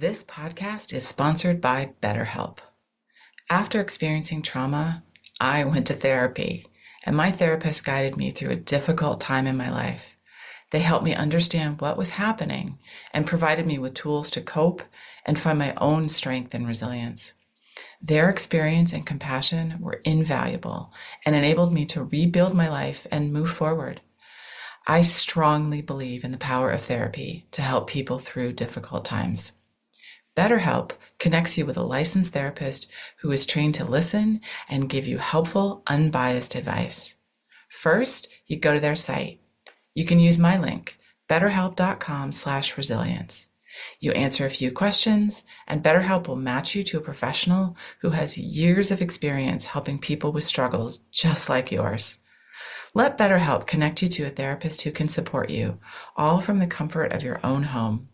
This podcast is sponsored by BetterHelp. After experiencing trauma, I went to therapy, and my therapist guided me through a difficult time in my life. They helped me understand what was happening and provided me with tools to cope and find my own strength and resilience. Their experience and compassion were invaluable and enabled me to rebuild my life and move forward. I strongly believe in the power of therapy to help people through difficult times. BetterHelp connects you with a licensed therapist who is trained to listen and give you helpful, unbiased advice. First, you go to their site. You can use my link, betterhelp.com slash resilience. You answer a few questions, and BetterHelp will match you to a professional who has years of experience helping people with struggles just like yours. Let BetterHelp connect you to a therapist who can support you, all from the comfort of your own home.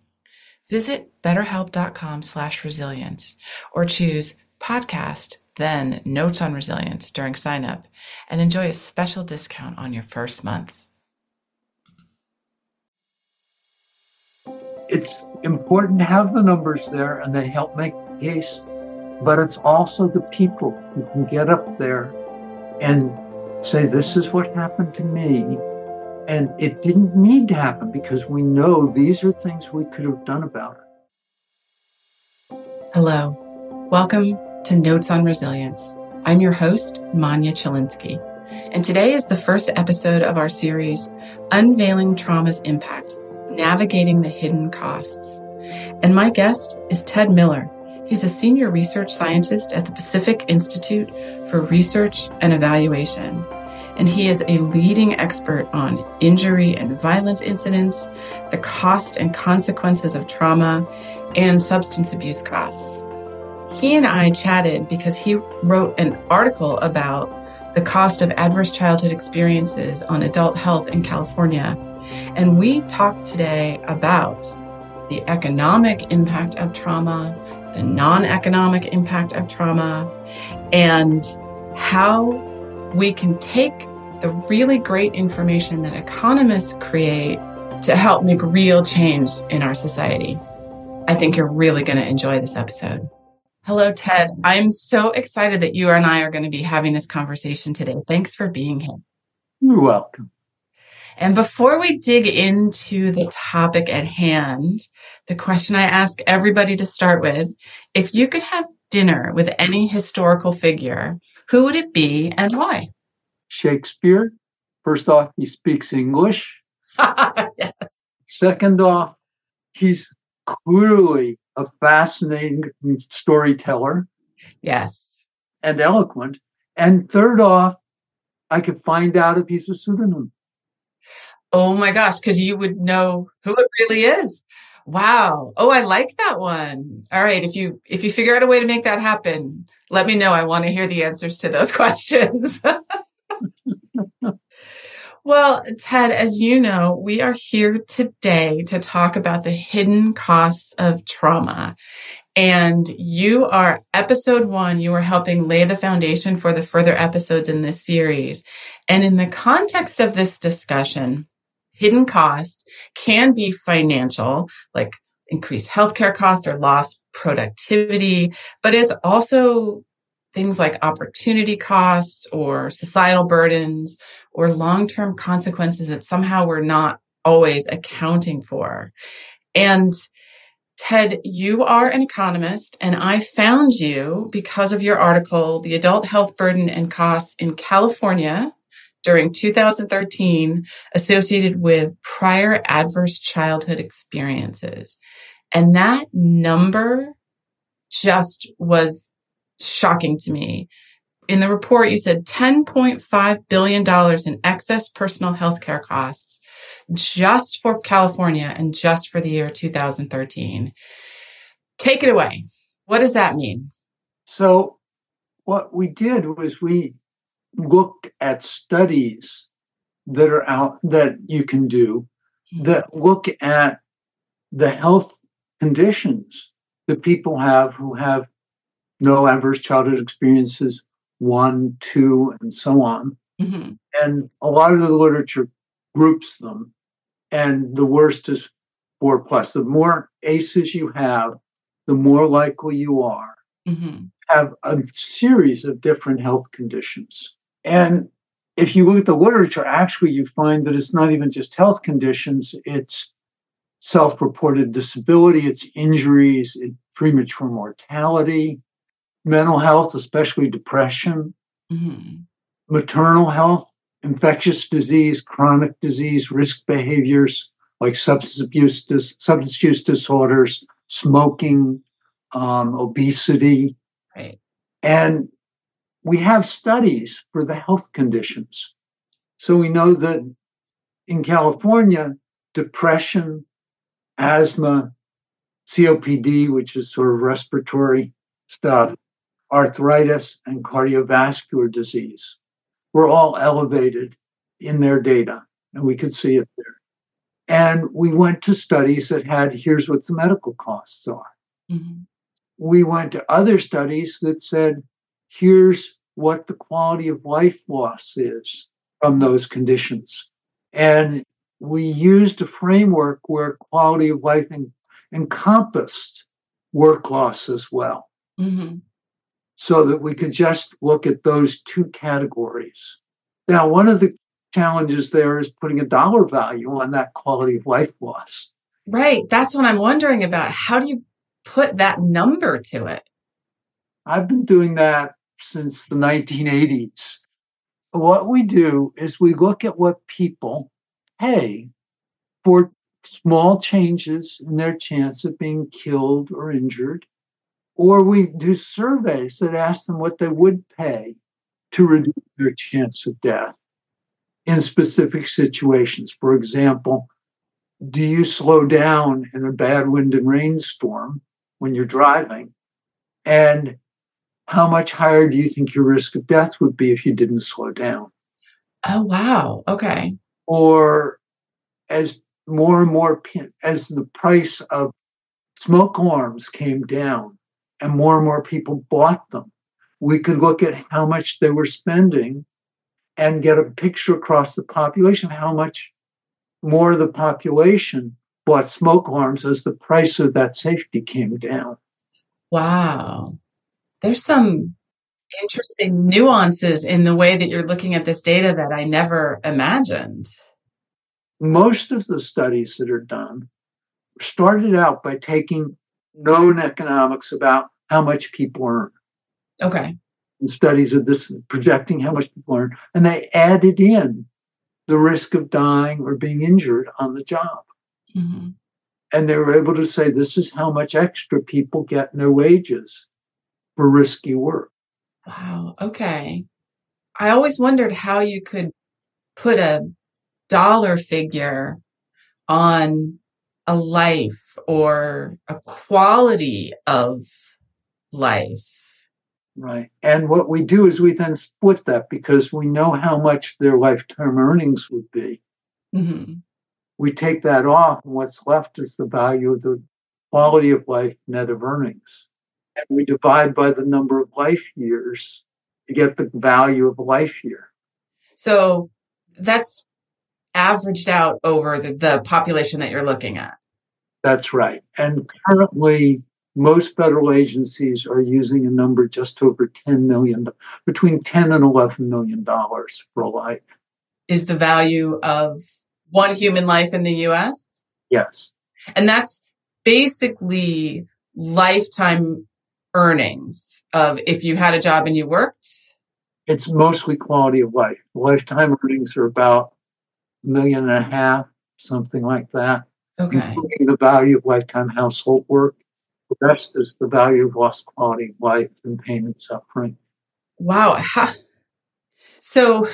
Visit betterhelp.com slash resilience or choose podcast, then notes on resilience during sign up and enjoy a special discount on your first month. It's important to have the numbers there and they help make the case, but it's also the people who can get up there and say, This is what happened to me and it didn't need to happen because we know these are things we could have done about it. Hello. Welcome to Notes on Resilience. I'm your host, Manya Chilinsky. And today is the first episode of our series, Unveiling Trauma's Impact Navigating the Hidden Costs. And my guest is Ted Miller. He's a senior research scientist at the Pacific Institute for Research and Evaluation and he is a leading expert on injury and violence incidents, the cost and consequences of trauma, and substance abuse costs. He and I chatted because he wrote an article about the cost of adverse childhood experiences on adult health in California. And we talked today about the economic impact of trauma, the non economic impact of trauma, and how we can take the really great information that economists create to help make real change in our society. I think you're really going to enjoy this episode. Hello, Ted. I'm so excited that you and I are going to be having this conversation today. Thanks for being here. You're welcome. And before we dig into the topic at hand, the question I ask everybody to start with if you could have dinner with any historical figure, who would it be and why? Shakespeare. First off, he speaks English. yes. Second off, he's clearly a fascinating storyteller. Yes. And eloquent. And third off, I could find out if he's a pseudonym. Oh my gosh, because you would know who it really is. Wow. Oh, I like that one. All right. If you if you figure out a way to make that happen, let me know. I want to hear the answers to those questions. well, Ted, as you know, we are here today to talk about the hidden costs of trauma. And you are episode one, you are helping lay the foundation for the further episodes in this series. And in the context of this discussion, hidden cost can be financial, like increased healthcare costs or lost productivity, but it's also things like opportunity costs or societal burdens or long term consequences that somehow we're not always accounting for. And Ted, you are an economist, and I found you because of your article, The Adult Health Burden and Costs in California during 2013, associated with prior adverse childhood experiences. And that number just was shocking to me. In the report, you said $10.5 billion in excess personal health care costs just for California and just for the year 2013. Take it away. What does that mean? So, what we did was we looked at studies that are out that you can do that look at the health conditions that people have who have no adverse childhood experiences, one, two, and so on. Mm-hmm. And a lot of the literature groups them. And the worst is four plus. The more ACEs you have, the more likely you are Mm-hmm. have a series of different health conditions. And if you look at the literature, actually, you find that it's not even just health conditions, it's self reported disability, it's injuries, it's premature mortality, mental health, especially depression, Mm-hmm. maternal health, infectious disease, chronic disease, risk behaviors like substance abuse, dis- substance use disorders, smoking, um, obesity. Right. And we have studies for the health conditions. So we know that in California, depression, asthma, COPD, which is sort of respiratory stuff, arthritis, and cardiovascular disease were all elevated in their data, and we could see it there. And we went to studies that had here's what the medical costs are Mm-hmm. we went to other studies that said, here's what the quality of life loss is from those conditions. And we used a framework where quality of life en- encompassed work loss as well, Mm-hmm. so that we could just look at those two categories. Now, one of the challenges there is putting a dollar value on that quality of life loss. Right. That's what I'm wondering about. How do you put that number to it? I've been doing that since the 1980s. What we do is we look at what people pay for small changes in their chance of being killed or injured, or we do surveys that ask them what they would pay to reduce their chance of death in specific situations. For example, do you slow down in a bad wind and rainstorm when you're driving? And how much higher do you think your risk of death would be if you didn't slow down? Oh, wow. Okay. Or as more and more, as the price of smoke alarms came down and more and more people bought them, we could look at how much they were spending and get a picture across the population of how much more of the population bought smoke alarms as the price of that safety came down. Wow. There's some interesting nuances in the way that you're looking at this data that I never imagined. most of the studies that are done started out by taking known economics about how much people earn Okay. and studies of this projecting how much people earn and they added in the risk of dying or being injured on the job hmm and they were able to say this is how much extra people get in their wages for risky work Wow. Okay. I always wondered how you could put a dollar figure on a life or a quality of life. right and what we do is we then split that because we know how much their lifetime earnings would be hmm we take that off, and what's left is the value of the quality of life net of earnings. And we divide by the number of life years to get the value of a life year. So that's averaged out over the, the population that you're looking at. That's right. And currently, most federal agencies are using a number just over 10 million, between 10 and 11 million dollars for a life. Is the value of one human life in the US? Yes, And that's basically lifetime earnings of if you had a job and you worked. it's mostly quality of life. Lifetime earnings are about a million and a half, something like that. Okay. including the value of lifetime household work. The rest is the value of lost quality of life and pain and suffering. Wow. So,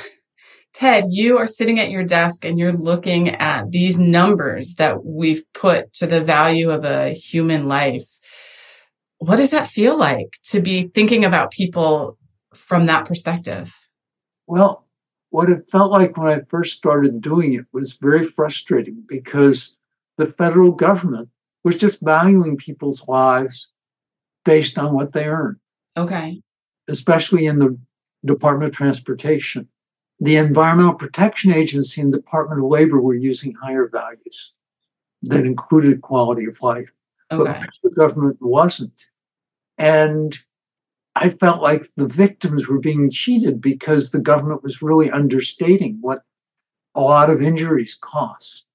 Ted, you are sitting at your desk and you're looking at these numbers that we've put to the value of a human life. What does that feel like to be thinking about people from that perspective? Well, what it felt like when I first started doing it was very frustrating because the federal government was just valuing people's lives based on what they earn, Okay. especially in the Department of Transportation. The Environmental Protection Agency and Department of Labor were using higher values that included quality of life. Okay. but the government wasn't. And I felt like the victims were being cheated because the government was really understating what a lot of injuries cost.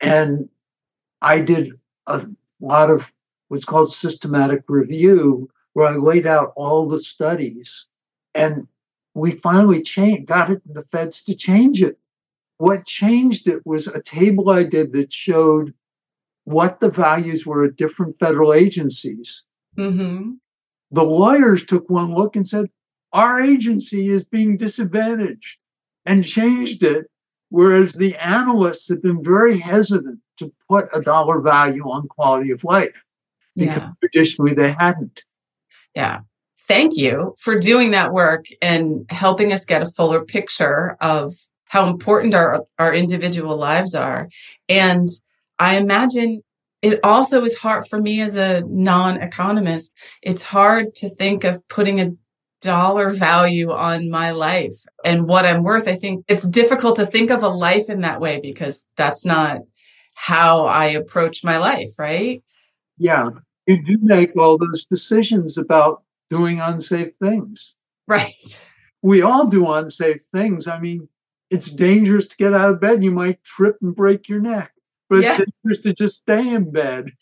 And I did a lot of what's called systematic review, where I laid out all the studies. And we finally changed, got it, in the feds to change it. What changed it was a table I did that showed what the values were at different federal agencies. Mm-hmm. The lawyers took one look and said, Our agency is being disadvantaged and changed it. Whereas the analysts have been very hesitant to put a dollar value on quality of life because Yeah. traditionally they hadn't. Yeah. Thank you for doing that work and helping us get a fuller picture of how important our, our individual lives are. And I imagine it also is hard for me as a non economist. It's hard to think of putting a dollar value on my life and what I'm worth. I think it's difficult to think of a life in that way because that's not how I approach my life, right? Yeah, you do make all those decisions about doing unsafe things. Right. We all do unsafe things. I mean, it's dangerous to get out of bed. You might trip and break your neck, but Yeah. it's dangerous to just stay in bed.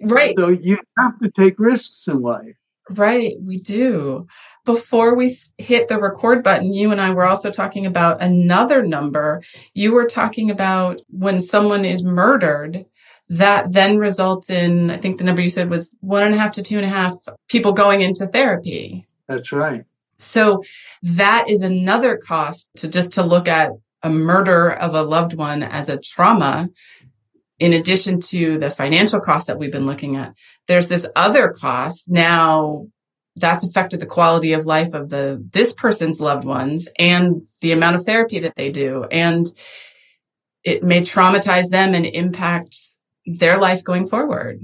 Right. So you have to take risks in life. Right, we do. Before we hit the record button, you and I were also talking about another number. You were talking about when someone is murdered, that then results in, I think the number you said was one and a half to two and a half people going into therapy. That's right. So that is another cost to just to look at a murder of a loved one as a trauma. In addition to the financial cost that we've been looking at, there's this other cost. Now that's affected the quality of life of the, this person's loved ones and the amount of therapy that they do. And it may traumatize them and impact their life going forward.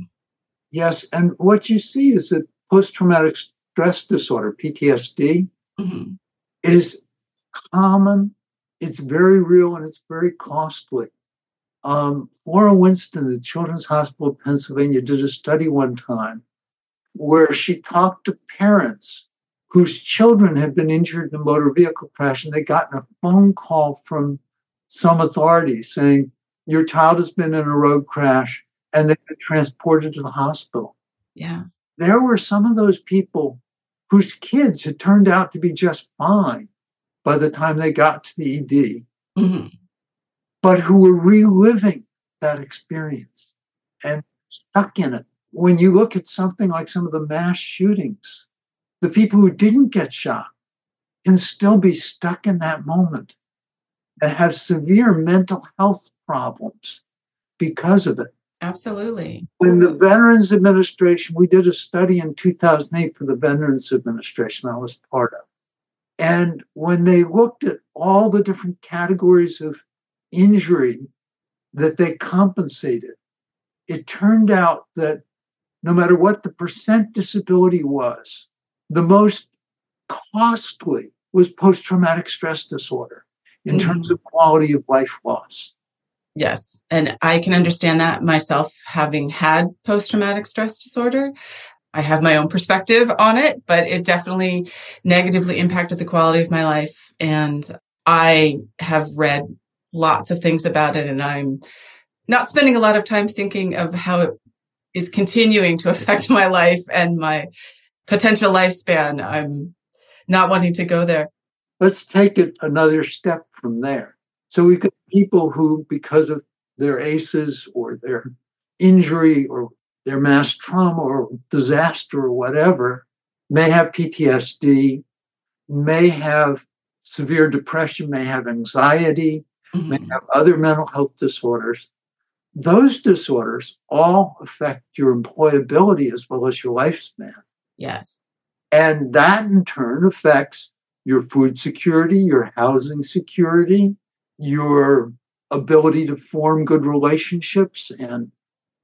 Yes. And what you see is that post traumatic stress disorder, PTSD, Mhm. is common, it's very real, and it's very costly. Um, Flaura Winston at Children's Hospital of Pennsylvania did a study one time where she talked to parents whose children had been injured in a motor vehicle crash, and they gotten a phone call from some authority saying, Your child has been in a road crash and they've been transported to the hospital Yeah. there were some of those people whose kids had turned out to be just fine by the time they got to the ED, Mhm. But who were reliving that experience and stuck in it. When you look at something like some of the mass shootings, the people who didn't get shot can still be stuck in that moment and have severe mental health problems because of it. Absolutely. when the Veterans Administration, we did a study in 2008 for the Veterans Administration I was part of. And when they looked at all the different categories of injury that they compensated, it turned out that no matter what the percent disability was, the most costly was post traumatic stress disorder in Mhm. terms of quality of life loss. Yes. And I can understand that myself having had post traumatic stress disorder. I have my own perspective on it, but it definitely negatively impacted the quality of my life. And I have read lots of things about it, and I'm not spending a lot of time thinking of how it is continuing to affect my life and my potential lifespan. I'm not wanting to go there. let's take it another step from there. So we've got people who, because of their ACEs or their injury or their mass trauma or disaster or whatever, may have PTSD, may have severe depression, may have anxiety, may Mhm. have other mental health disorders. Those disorders all affect your employability as well as your lifespan. Yes. And that in turn affects your food security, your housing security, your ability to form good relationships and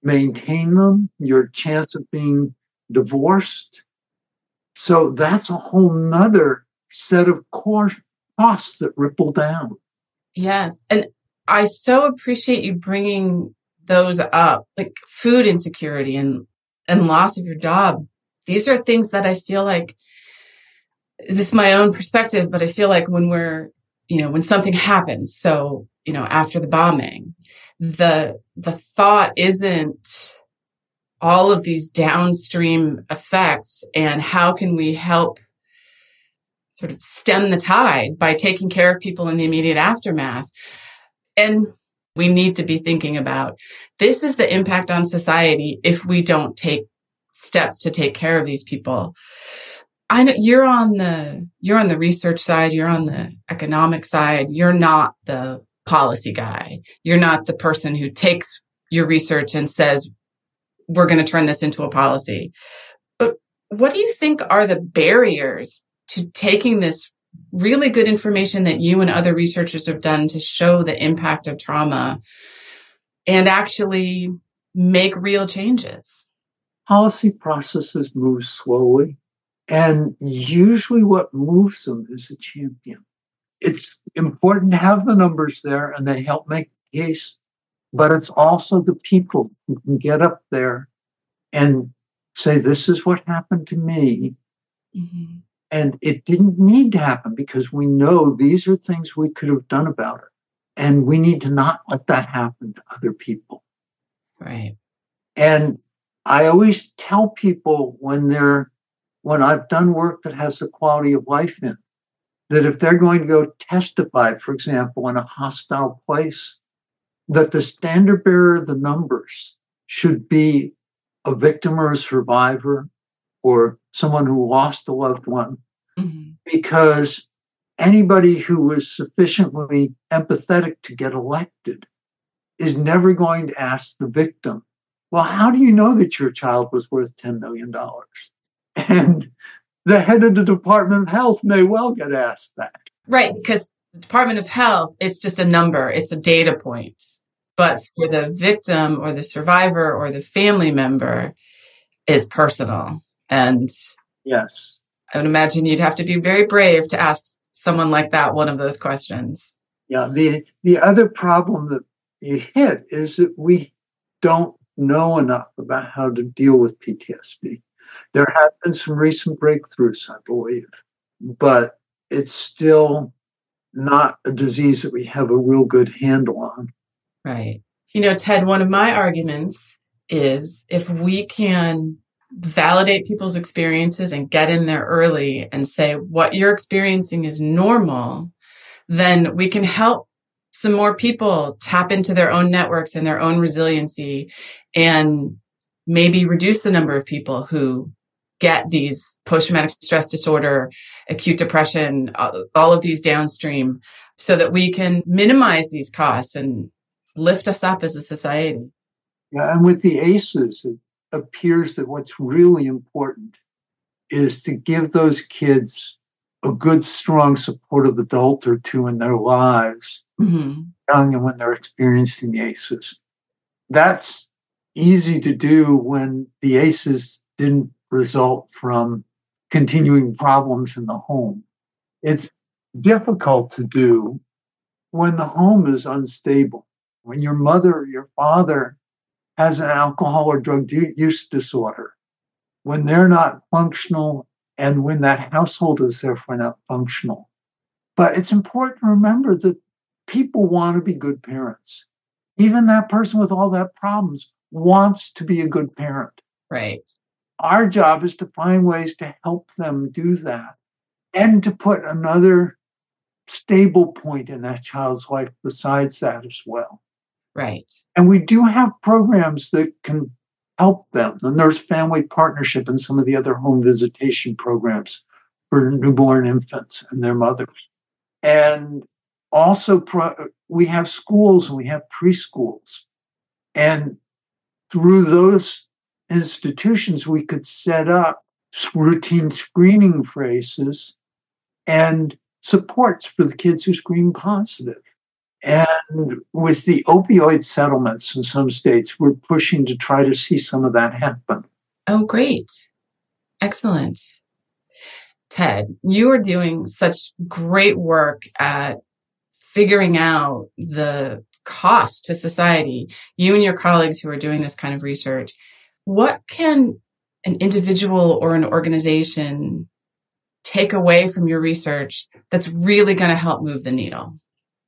maintain them, your chance of being divorced. So that's a whole nother set of course, costs that ripple down. Yes. And I so appreciate you bringing those up, like food insecurity and and loss of your job. These are things that I feel like this is my own perspective, but I feel like when we're, you know, when something happens, so, you know, after the bombing, the, the thought isn't all of these downstream effects and how can we help sort of stem the tide by taking care of people in the immediate aftermath. And we need to be thinking about this is the impact on society if we don't take steps to take care of these people. I know you're on the you're on the research side, you're on the economic side, you're not the policy guy. You're not the person who takes your research and says we're going to turn this into a policy. But what do you think are the barriers to taking this really good information that you and other researchers have done to show the impact of trauma and actually make real changes? Policy processes move slowly, and usually what moves them is a champion. It's important to have the numbers there and they help make the case, but it's also the people who can get up there and say, This is what happened to me. Mm-hmm. And it didn't need to happen because we know these are things we could have done about it. And we need to not let that happen to other people. Right. And I always tell people when they're, when I've done work that has the quality of life in, that if they're going to go testify, for example, in a hostile place, that the standard bearer of the numbers should be a victim or a survivor or someone who lost a loved one mm-hmm. because anybody who was sufficiently empathetic to get elected is never going to ask the victim, well, how do you know that your child was worth $10 million? And the head of the Department of Health may well get asked that. Right, because the Department of Health, it's just a number, it's a data point. But for the victim or the survivor or the family member, it's personal. And yes, I would imagine you'd have to be very brave to ask someone like that one of those questions. Yeah. The the other problem that you hit is that we don't know enough about how to deal with PTSD. There have been some recent breakthroughs, I believe, but it's still not a disease that we have a real good handle on. Right. You know, Ted, one of my arguments is if we can validate people's experiences and get in there early and say what you're experiencing is normal, then we can help some more people tap into their own networks and their own resiliency and maybe reduce the number of people who get these post traumatic stress disorder, acute depression, all of these downstream so that we can minimize these costs and lift us up as a society. Yeah, and with the ACEs, appears that what's really important is to give those kids a good, strong, supportive adult or two in their lives, mm-hmm. young and when they're experiencing the ACEs. That's easy to do when the ACEs didn't result from continuing problems in the home. It's difficult to do when the home is unstable when your mother your father has an alcohol or drug use disorder, when they're not functional and when that household is therefore not functional. But it's important to remember that people want to be good parents. Even that person with all that problems wants to be a good parent. Right. Our job is to find ways to help them do that and to put another stable point in that child's life besides that as well. Right. And we do have programs that can help them the nurse family partnership and some of the other home visitation programs for newborn infants and their mothers. And also, pro- we have schools and we have preschools. And through those institutions, we could set up routine screening phrases and supports for the kids who screen positive. And with the opioid settlements in some states, we're pushing to try to see some of that happen. Oh, great. Excellent. Ted, you are doing such great work at figuring out the cost to society. You and your colleagues who are doing this kind of research, what can an individual or an organization take away from your research that's really going to help move the needle?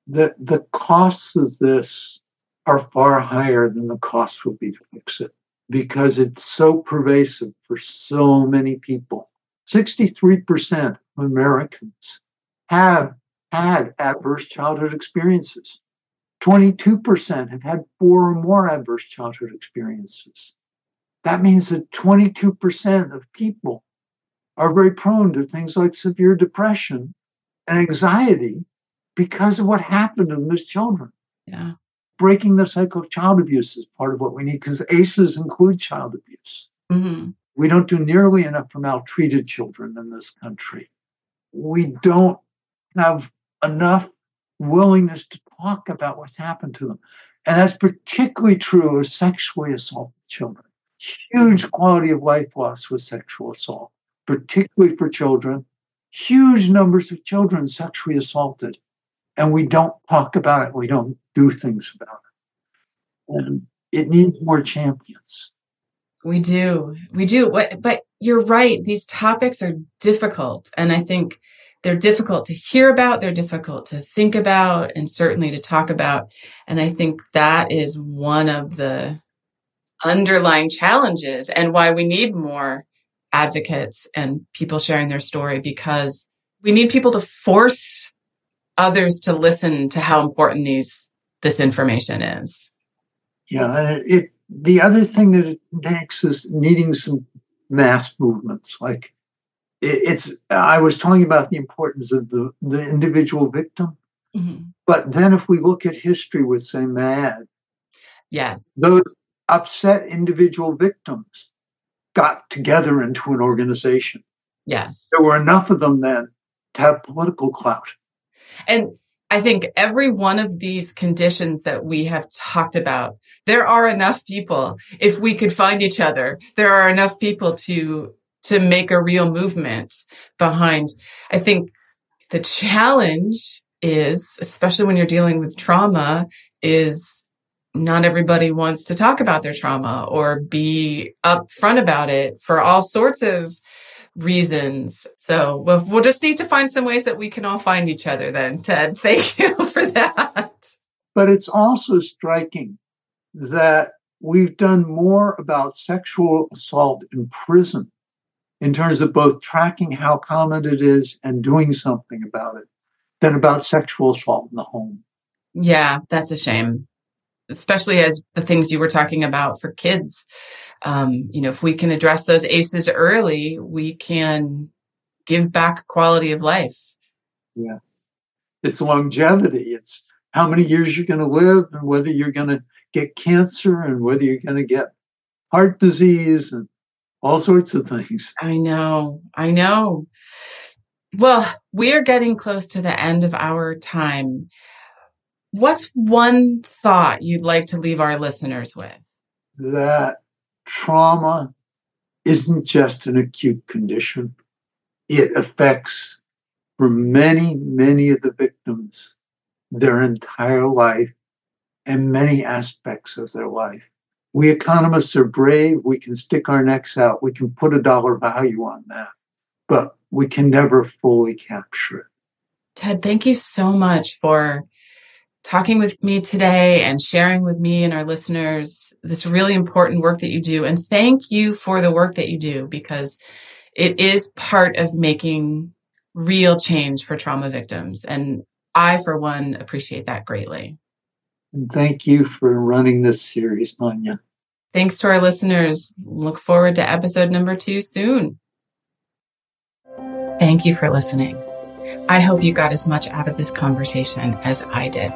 The, the costs of this are far higher than the cost would be to fix it because it's so pervasive for so many people. 63% of Americans have had adverse childhood experiences. 22% have had four or more adverse childhood experiences. That means that 22% of people are very prone to things like severe depression and anxiety because of what happened to them as children. Yeah. Breaking the cycle of child abuse is part of what we need because ACEs include child abuse. Mm-hmm. We don't do nearly enough for maltreated children in this country. We don't have enough willingness to talk about what's happened to them. And that's particularly true of sexually assaulted children. Huge quality of life loss with sexual assault, particularly for children. Huge numbers of children sexually assaulted. And we don't talk about it. We don't do things about it. And it needs more champions. We do. We do. But you're right. These topics are difficult. And I think they're difficult to hear about, they're difficult to think about, and certainly to talk about. And I think that is one of the underlying challenges and why we need more advocates and people sharing their story because we need people to force others to listen to how important these this information is. Yeah, it, it the other thing that it takes is needing some mass movements like it's i was talking about the importance of the, the individual victim. Mm-hmm. but then if we look at history with say MADD yes. those upset individual victims got together into an organization. Yes. There were enough of them then to have political clout and I think every one of these conditions that we have talked about, there are enough people. If we could find each other, there are enough people to to make a real movement behind. I think the challenge is, especially when you're dealing with trauma, is not everybody wants to talk about their trauma or be upfront about it for all sorts of reasons. So we'll, we'll just need to find some ways that we can all find each other then, Ted. Thank you for that. But it's also striking that we've done more about sexual assault in prison in terms of both tracking how common it is and doing something about it than about sexual assault in the home. Yeah, that's a shame, especially as the things you were talking about for kids. Um, you know, if we can address those ACEs early, we can give back quality of life. Yes. It's longevity. It's how many years you're going to live and whether you're going to get cancer and whether you're going to get heart disease and all sorts of things. I know. I know. Well, we are getting close to the end of our time. What's one thought you'd like to leave our listeners with? That trauma isn't just an acute condition, it affects, for many, many of the victims, their entire life and many aspects of their life we economists are brave. We can stick our necks out. We can put a dollar value on that, but we can never fully capture it. Ted, thank you so much for talking with me today and sharing with me and our listeners this really important work that you do. And thank you for the work that you do because it is part of making real change for trauma victims. And I, for one, appreciate that greatly. And thank you for running this series, Manya. Thanks to our listeners. Look forward to episode number two soon. Thank you for listening. I hope you got as much out of this conversation as I did.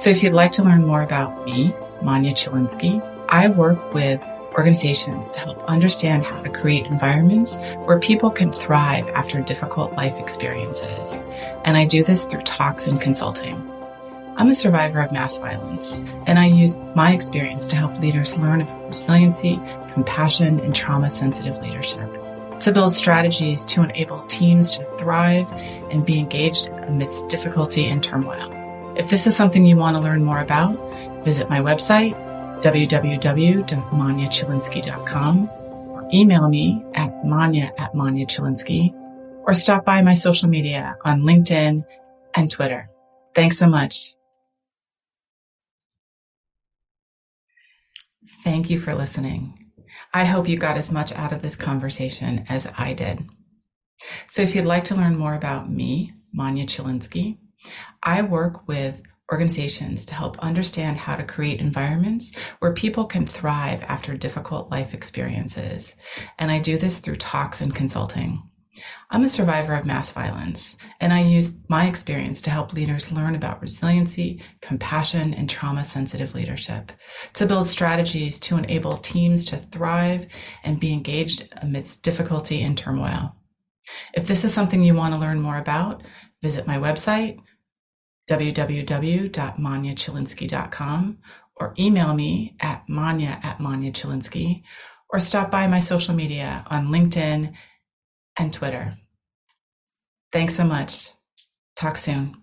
So if you'd like to learn more about me, Manya Chilinsky, I work with organizations to help understand how to create environments where people can thrive after difficult life experiences. And I do this through talks and consulting. I'm a survivor of mass violence, and I use my experience to help leaders learn about resiliency, compassion, and trauma sensitive leadership, to build strategies to enable teams to thrive and be engaged amidst difficulty and turmoil. If this is something you want to learn more about, visit my website, www.manyachilinsky.com, or email me at manya at manyachilinsky, or stop by my social media on LinkedIn and Twitter. Thanks so much. Thank you for listening. I hope you got as much out of this conversation as I did. So if you'd like to learn more about me, Manya Chilinsky, I work with organizations to help understand how to create environments where people can thrive after difficult life experiences. And I do this through talks and consulting. I'm a survivor of mass violence, and I use my experience to help leaders learn about resiliency, compassion, and trauma sensitive leadership, to build strategies to enable teams to thrive and be engaged amidst difficulty and turmoil. If this is something you want to learn more about, visit my website, www.manyachilinsky.com, or email me at manya at manyachilinsky, or stop by my social media on LinkedIn and Twitter. Thanks so much. Talk soon.